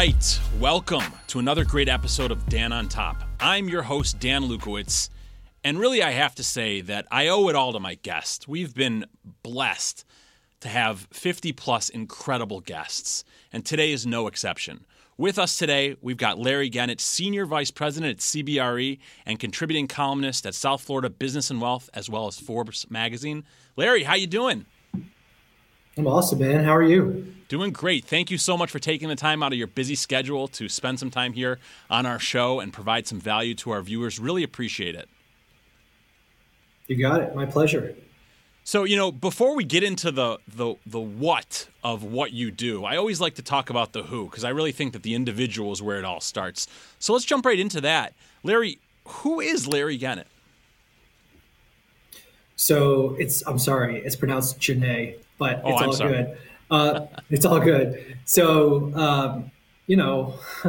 right. Welcome to another great episode of Dan on Top. I'm your host, Dan Lukowitz. And really, I have to say that I owe it all to my guests. We've been blessed to have 50 plus incredible guests, and today is no exception. With us today, we've got Larry Genet, Senior Vice President at CBRE and contributing columnist at South Florida Business and Wealth, as well as Forbes magazine. Larry, how you doing? I'm awesome, man. How are you? Doing great. Thank you so much for taking the time out of your busy schedule to spend some time here on our show and provide some value to our viewers. Really appreciate it. You got it. My pleasure. So, you know, before we get into the the the what of what you do, I always like to talk about the who because I really think that the individual is where it all starts. So, let's jump right into that. Larry, who is Larry Genet? So, it's I'm sorry, it's pronounced Janae, but Oh, it's I'm all sorry. good. Uh, it's all good. So, um, you know,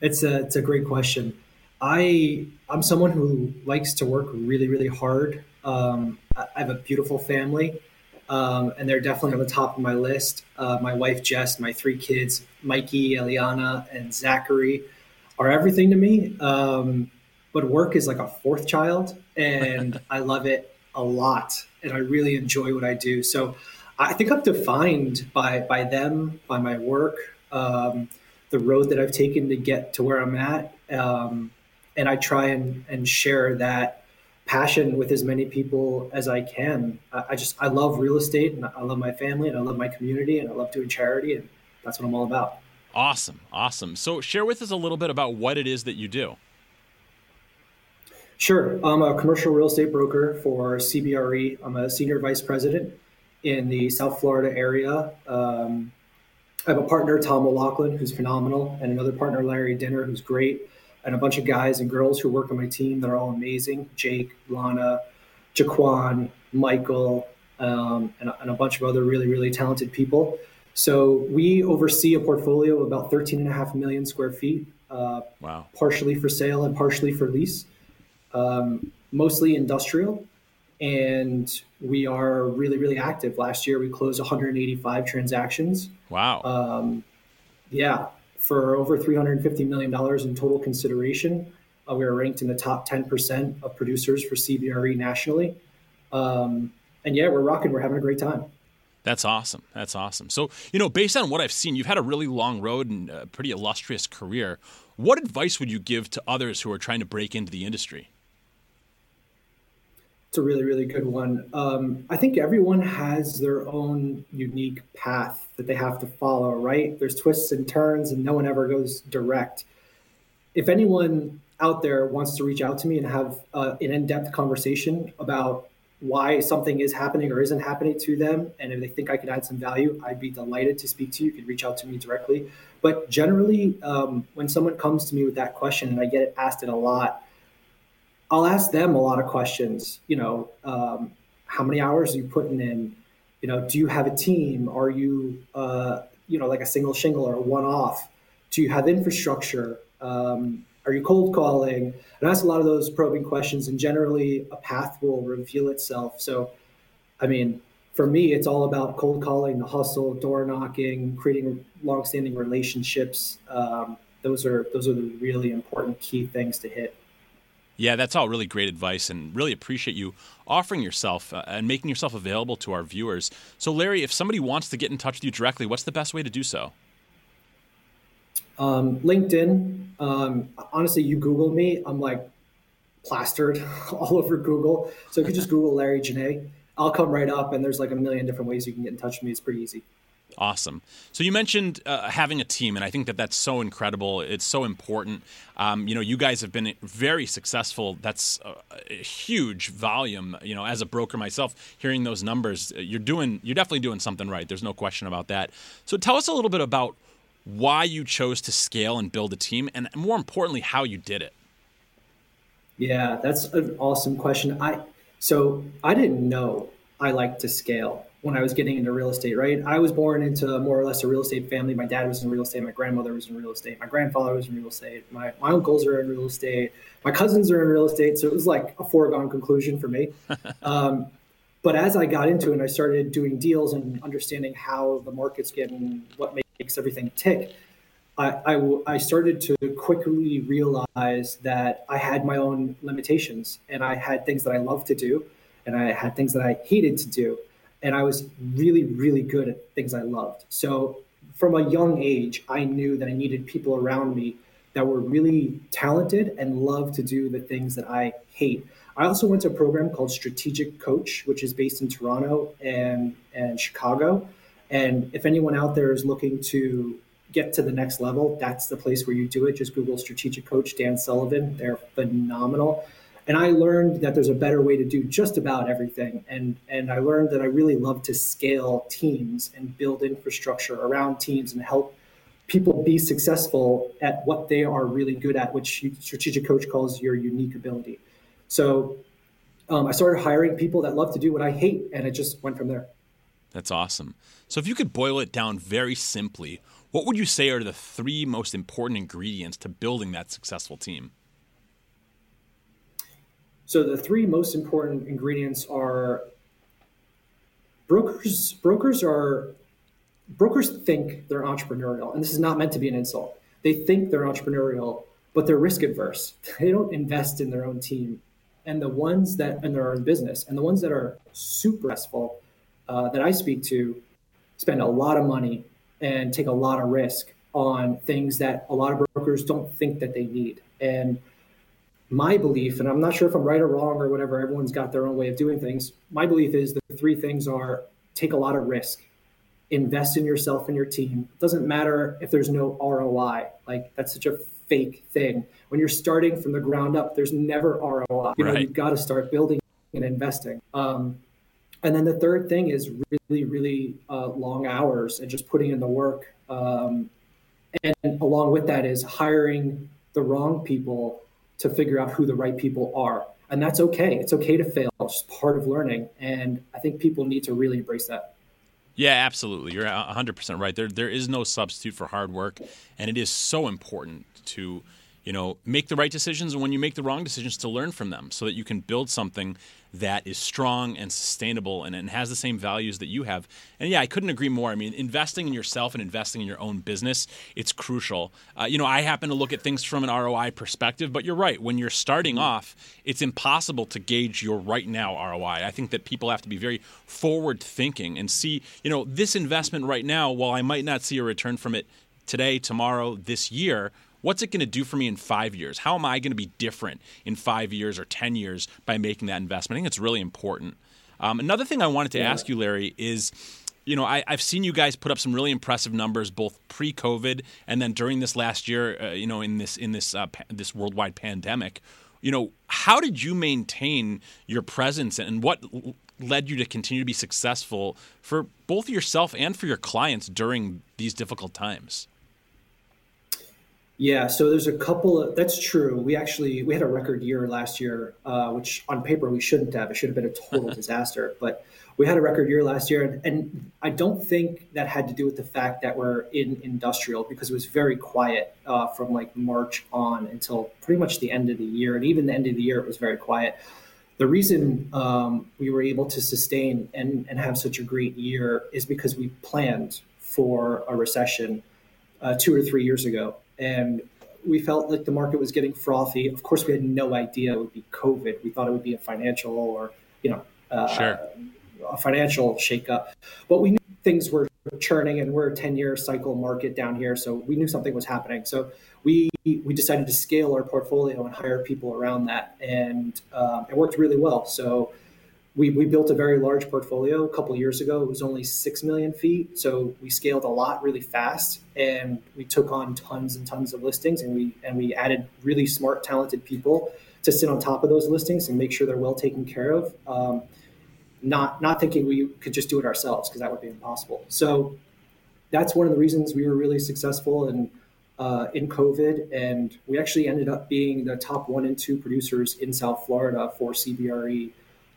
it's a it's a great question. I I'm someone who likes to work really really hard. Um, I I have a beautiful family, um, and they're definitely on the top of my list. Uh, my wife Jess, my three kids, Mikey, Eliana, and Zachary, are everything to me. Um, but work is like a fourth child, and I love it a lot, and I really enjoy what I do. So I think I'm defined by by them, by my work, um, the road that I've taken to get to where I'm at, um, and I try and, and share that passion with as many people as I can. I, I just I love real estate, and I love my family, and I love my community, and I love doing charity, and that's what I'm all about. Awesome, awesome. So, share with us a little bit about what it is that you do. Sure. I'm a commercial real estate broker for CBRE. I'm a senior vice president in the South Florida area. Um, I have a partner, Tom O'Loughlin, who's phenomenal, and another partner, Larry Dinner, who's great, and a bunch of guys and girls who work on my team that are all amazing Jake, Lana, Jaquan, Michael, um, and, and a bunch of other really, really talented people. So we oversee a portfolio of about 13 and a half million square feet, uh, Wow. partially for sale and partially for lease, um, mostly industrial. And we are really, really active. Last year, we closed 185 transactions. Wow. Um, yeah, for over $350 million in total consideration. Uh, we are ranked in the top 10% of producers for CBRE nationally. Um, and yeah, we're rocking. We're having a great time. That's awesome. That's awesome. So, you know, based on what I've seen, you've had a really long road and a pretty illustrious career. What advice would you give to others who are trying to break into the industry? It's a really, really good one. Um, I think everyone has their own unique path that they have to follow, right? There's twists and turns, and no one ever goes direct. If anyone out there wants to reach out to me and have uh, an in depth conversation about why something is happening or isn't happening to them, and if they think I could add some value, I'd be delighted to speak to you. You could reach out to me directly. But generally, um, when someone comes to me with that question, and I get it asked it a lot, I'll ask them a lot of questions. You know, um, how many hours are you putting in? You know, do you have a team? Are you, uh, you know, like a single shingle or a one-off? Do you have infrastructure? Um, are you cold calling? And ask a lot of those probing questions, and generally, a path will reveal itself. So, I mean, for me, it's all about cold calling, the hustle, door knocking, creating long-standing relationships. Um, those are those are the really important key things to hit. Yeah, that's all really great advice and really appreciate you offering yourself uh, and making yourself available to our viewers. So, Larry, if somebody wants to get in touch with you directly, what's the best way to do so? Um, LinkedIn. Um, honestly, you Google me, I'm like plastered all over Google. So you just Google Larry Genet, I'll come right up, and there's like a million different ways you can get in touch with me. It's pretty easy. Awesome. So you mentioned uh, having a team, and I think that that's so incredible. It's so important. Um, you know, you guys have been very successful. That's a, a huge volume. You know, as a broker myself, hearing those numbers, uh, you're doing, you're definitely doing something right. There's no question about that. So tell us a little bit about why you chose to scale and build a team, and more importantly, how you did it. Yeah, that's an awesome question. I so I didn't know I liked to scale when I was getting into real estate, right? I was born into more or less a real estate family. My dad was in real estate, my grandmother was in real estate, my grandfather was in real estate, my, my uncles are in real estate, my cousins are in real estate. So it was like a foregone conclusion for me. um, but as I got into it and I started doing deals and understanding how the markets get and what makes everything tick, I, started to quickly realize that I had my own limitations and I had things that I loved to do and I had things that I hated to do. And I was really, really good at things I loved. So from a young age, I knew that I needed people around me that were really talented and loved to do the things that I hate. I also went to a program called Strategic Coach, which is based in Toronto and, and Chicago. And if anyone out there is looking to get to the next level, that's the place where you do it. Just Google strategic coach Dan Sullivan. They're phenomenal. And I learned that there's a better way to do just about everything. And, and I learned that I really love to scale teams and build infrastructure around teams and help people be successful at what they are really good at, which strategic coach calls your unique ability. So um, I started hiring people that love to do what I hate, and it just went from there. That's awesome. So if you could boil it down very simply, what would you say are the three most important ingredients to building that successful team? So the three most important ingredients are brokers brokers are brokers think they're entrepreneurial and this is not meant to be an insult. They think they're entrepreneurial, but they're risk adverse. They don't invest in their own team. And the ones that in their own business and the ones that are super successful uh, that I speak to spend a lot of money and take a lot of risk on things that a lot of brokers don't think that they need. And my belief, and I'm not sure if I'm right or wrong or whatever, everyone's got their own way of doing things. My belief is the three things are take a lot of risk, invest in yourself and your team. It doesn't matter if there's no ROI. Like that's such a fake thing. When you're starting from the ground up, there's never ROI. You know, right. you've got to start building and investing. Um, and then the third thing is really, really uh, long hours and just putting in the work. Um, and along with that is hiring the wrong people to figure out who the right people are. And that's okay. It's okay to fail. It's part of learning. And I think people need to really embrace that. Yeah, absolutely. You're 100% right. There, there is no substitute for hard work. And it is so important to you know, make the right decisions and when you make the wrong decisions to learn from them so that you can build something that is strong and sustainable and, and has the same values that you have. And yeah, I couldn't agree more. I mean, investing in yourself and investing in your own business, it's crucial. Uh, you know, I happen to look at things from an ROI perspective, but you're right. When you're starting mm-hmm. off, it's impossible to gauge your right now ROI. I think that people have to be very forward thinking and see, you know, this investment right now, while I might not see a return from it today, tomorrow, this year, What's it going to do for me in five years? How am I going to be different in five years or 10 years by making that investment? I think it's really important. Um, another thing I wanted to yeah. ask you, Larry, is you know, I, have seen you guys put up some really impressive numbers, both pre-COVID and then during this last year. Uh, you know, in this in this uh, pa- this worldwide pandemic. You know, how did you maintain your presence, and what led you to continue to be successful for both yourself and for your clients during these difficult times? Yeah, so there's a couple of that's true. We actually we had a record year last year, uh, which on paper we shouldn't have. It should have been a total disaster, but we had a record year last year, and, and, I don't think that had to do with the fact that we're in industrial because it was very quiet uh, from like March on until pretty much the end of the year, and even the end of the year it was very quiet. The reason um, we were able to sustain and, and have such a great year is because we planned for a recession uh, two or three years ago and we felt like the market was getting frothy. Of course, we had no idea it would be COVID. We thought it would be a financial or you know uh, sure. a financial shakeup, but we knew things were churning, and we're a ten year cycle market down here, so we knew something was happening. So we we decided to scale our portfolio and hire people around that, and um, it worked really well. So we, we built a very large portfolio a couple years ago. It was only 6 million feet. So we scaled a lot really fast and we took on tons and tons of listings and we, and we added really smart, talented people to sit on top of those listings and make sure they're well taken care of. Um, not, not thinking we could just do it ourselves because that would be impossible. So that's one of the reasons we were really successful in, uh, in COVID. And we actually ended up being the top one and two producers in South Florida for CBRE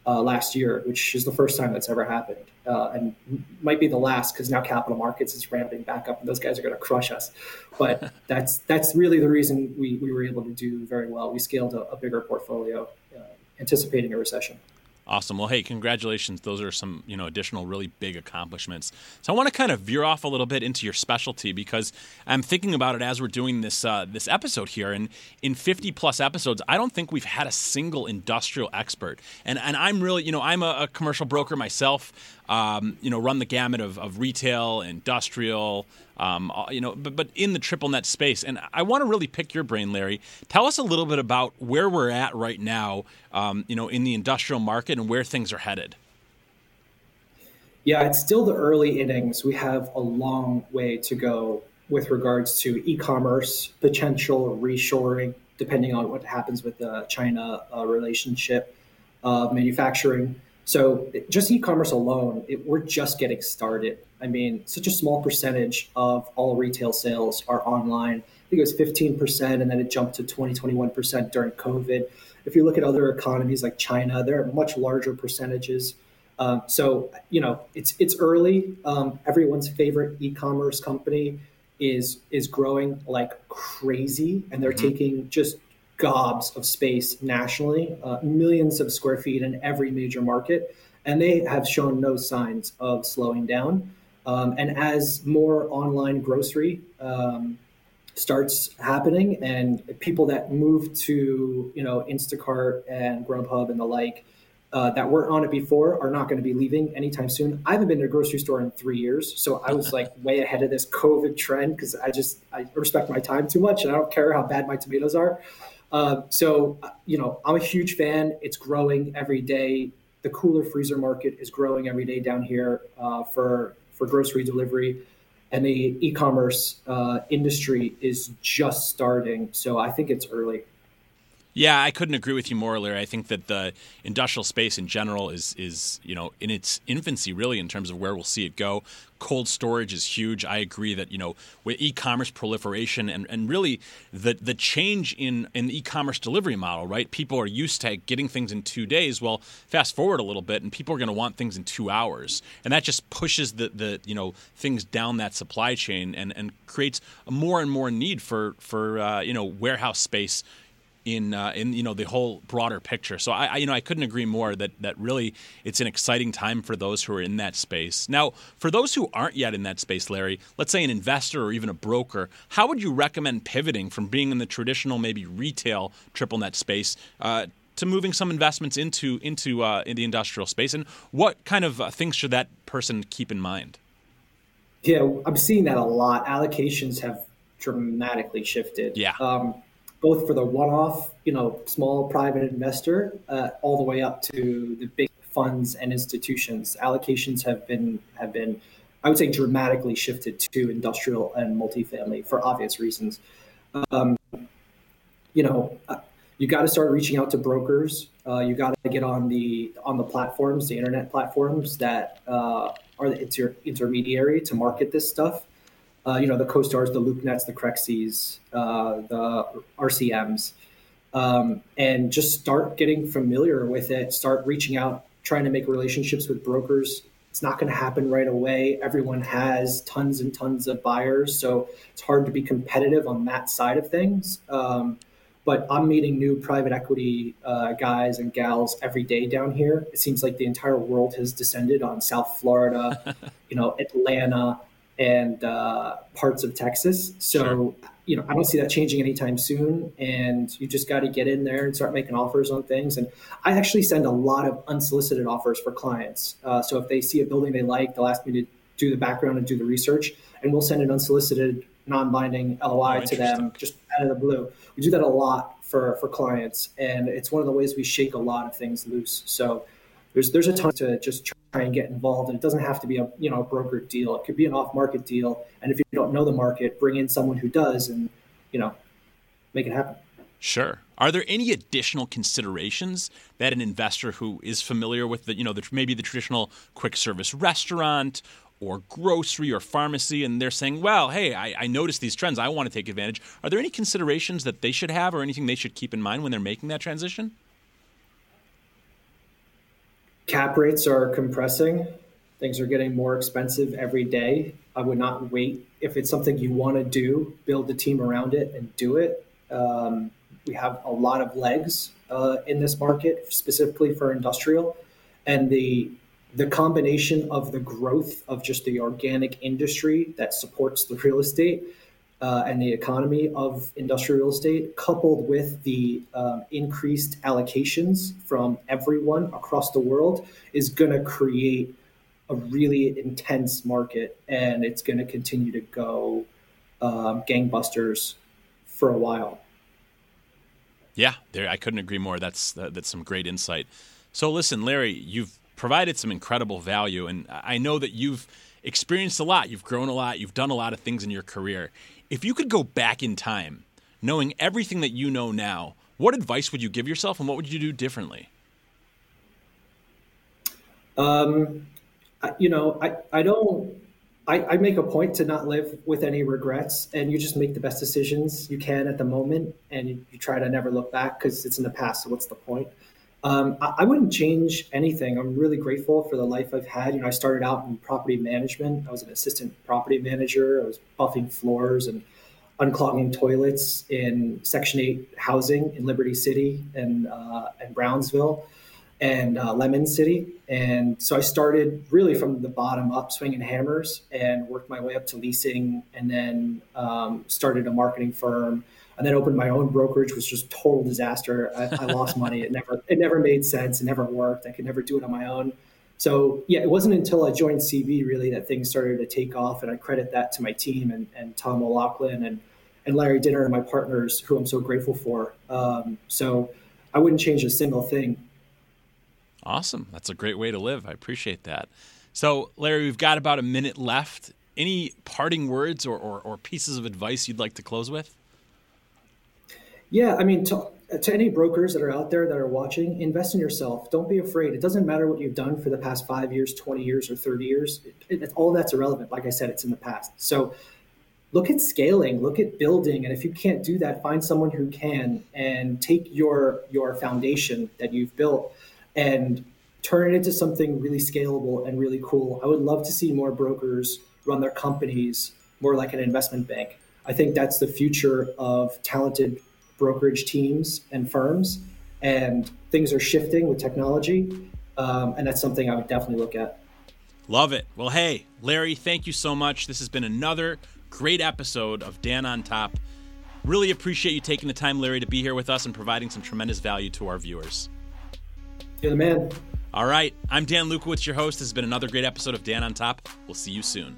uh, last year, which is the first time that's ever happened, uh, and might be the last because now capital markets is ramping back up, and those guys are going to crush us. But that's that's really the reason we, we were able to do very well. We scaled a, a bigger portfolio, uh, anticipating a recession. Awesome. Well, hey, congratulations. Those are some, you know, additional really big accomplishments. So I want to kind of veer off a little bit into your specialty because I'm thinking about it as we're doing this uh, this episode here. And in 50 plus episodes, I don't think we've had a single industrial expert. And and I'm really, you know, I'm a, a commercial broker myself. Um, you know, run the gamut of, of retail, industrial, um, uh, you know, but, but in the triple net space. And I want to really pick your brain, Larry. Tell us a little bit about where we're at right now, um, you know, in the industrial market and where things are headed. Yeah, it's still the early innings. We have a long way to go with regards to e-commerce potential reshoring, depending on what happens with the China uh, relationship, uh, manufacturing. So just e-commerce alone, it, we're just getting started. I mean, such a small percentage of all retail sales are online. I think it was 15%, and then it jumped to 20, 21% during COVID. If you look at other economies like China, there are much larger percentages. Um, so, you know, it's it's early. Um, everyone's favorite e-commerce company is is growing like crazy, and they're mm-hmm. taking just gobs of space nationally, uh, millions of square feet in every major market, and they have shown no signs of slowing down. Um, and as more online grocery um, starts happening, and people that move to you know Instacart and Grubhub and the like uh, that weren't on it before are not going to be leaving anytime soon. I haven't been to a grocery store in three years, so I was like way ahead of this COVID trend because I just I respect my time too much, and I don't care how bad my tomatoes are. Uh, so you know, I'm a huge fan. It's growing every day. The cooler freezer market is growing every day down here uh, for for grocery delivery, and the e-commerce uh, industry is just starting. So I think it's early. Yeah, I couldn't agree with you more, Larry. I think that the industrial space in general is is you know in its infancy, really, in terms of where we'll see it go. Cold storage is huge. I agree that you know with e-commerce proliferation and, and really the the change in in the e-commerce delivery model, right? People are used to getting things in two days. Well, fast forward a little bit, and people are going to want things in two hours, and that just pushes the the you know things down that supply chain and and creates more and more need for for uh, you know warehouse space in uh, in you know the whole broader picture. So I, I, you know I couldn't agree more that that really it's an exciting time for those who are in that space. Now, for those who aren't yet in that space, Larry, let's say an investor or even a broker, how would you recommend pivoting from being in the traditional maybe retail triple net space? Uh, to moving some investments into into uh, in the industrial space, and what kind of uh, things should that person keep in mind? Yeah, I'm seeing that a lot. Allocations have dramatically shifted. Yeah. Um, both for the one-off, you know, small private investor, uh, all the way up to the big funds and institutions. Allocations have been have been, I would say, dramatically shifted to industrial and multifamily for obvious reasons. Um, you know, uh, you got to start reaching out to brokers. Uh, you got to get on the on the platforms, the internet platforms that uh, are the inter- intermediary to market this stuff uh, you know, the CoStars, the LoopNets, the Crexis, uh, the RCMs, um, and just start getting familiar with it. Start reaching out, trying to make relationships with brokers. It's not going to happen right away. Everyone has tons and tons of buyers, so it's hard to be competitive on that side of things. Um, but I'm meeting new private equity uh, guys and gals every day down here. It seems like the entire world has descended on South Florida, you know, Atlanta, and uh, parts of Texas. So, sure. you know, I don't see that changing anytime soon. And you just got to get in there and start making offers on things. And I actually send a lot of unsolicited offers for clients. Uh, so if they see a building they like, they'll ask me to do the background and do the research, and we'll send an unsolicited, non-binding LOI oh, to them just out of the blue. We do that a lot for for clients, and it's one of the ways we shake a lot of things loose. So there's there's a ton to just try and get involved. And it doesn't have to be a you know a broker deal. It could be an off market deal. And if you don't know the market, bring in someone who does, and you know make it happen. Sure. Are there any additional considerations that an investor who is familiar with the, you know, the, maybe the traditional quick service restaurant or grocery or pharmacy, and they're saying, well, hey, I, I noticed these trends. I want to take advantage. Are there any considerations that they should have or anything they should keep in mind when they're making that transition? Cap rates are compressing. Things are getting more expensive every day. I would not wait. If it's something you want to do, build a team around it and do it. Um, we have a lot of legs uh, in this market, specifically for industrial. and the the combination of the growth of just the organic industry that supports the real estate uh, and the economy of industrial real estate, coupled with the um, increased allocations from everyone across the world, is going to create a really intense market, and it's going to continue to go um, gangbusters for a while. Yeah, there. I couldn't agree more. That's that's some great insight. So listen, Larry, you've provided some incredible value, and I know that you've experienced a lot. You've grown a lot. You've done a lot of things in your career. If you could go back in time, knowing everything that you know now, what advice would you give yourself, and what would you do differently? Um, you know, I, I don't, I, I make a point to not live with any regrets and you just make the best decisions you can at the moment and you, you try to never look back because it's in the past. So what's the point? Um, I, I, wouldn't change anything. I'm really grateful for the life I've had. You know, I started out in property management. I was an assistant property manager. I was buffing floors and unclogging toilets in Section 8 housing in Liberty City and, uh, and Brownsville and uh, Lemon City. And so I started really from the bottom up, swinging hammers, and worked my way up to leasing, and then um, started a marketing firm, and then opened my own brokerage, which was just total disaster. I, I lost money. It never it never made sense. It never worked. I could never do it on my own. So yeah, it wasn't until I joined CBRE that things started to take off, and I credit that to my team and, and Tom O'Loughlin and and Larry Dinner and my partners, who I'm so grateful for. Um, so I wouldn't change a single thing. Awesome. That's a great way to live. I appreciate that. So, Larry, we've got about a minute left. Any parting words or, or, or pieces of advice you'd like to close with? Yeah, I mean, to, to any brokers that are out there that are watching, invest in yourself. Don't be afraid. It doesn't matter what you've done for the past five years, 20 years, or 30 years. It, it, all that's irrelevant. Like I said, it's in the past. So look at scaling, look at building. And if you can't do that, find someone who can and take your, your foundation that you've built and turn it into something really scalable and really cool. I would love to see more brokers run their companies more like an investment bank. I think that's the future of talented brokerage teams and firms. And things are shifting with technology. Um, and that's something I would definitely look at. Love it. Well, hey, Larry, thank you so much. This has been another great episode of Dan on Top. Really appreciate you taking the time, Larry, to be here with us and providing some tremendous value to our viewers. You're the man. All right. I'm Dan Lukowitz, your host. This has been another great episode of Dan on Top. We'll see you soon.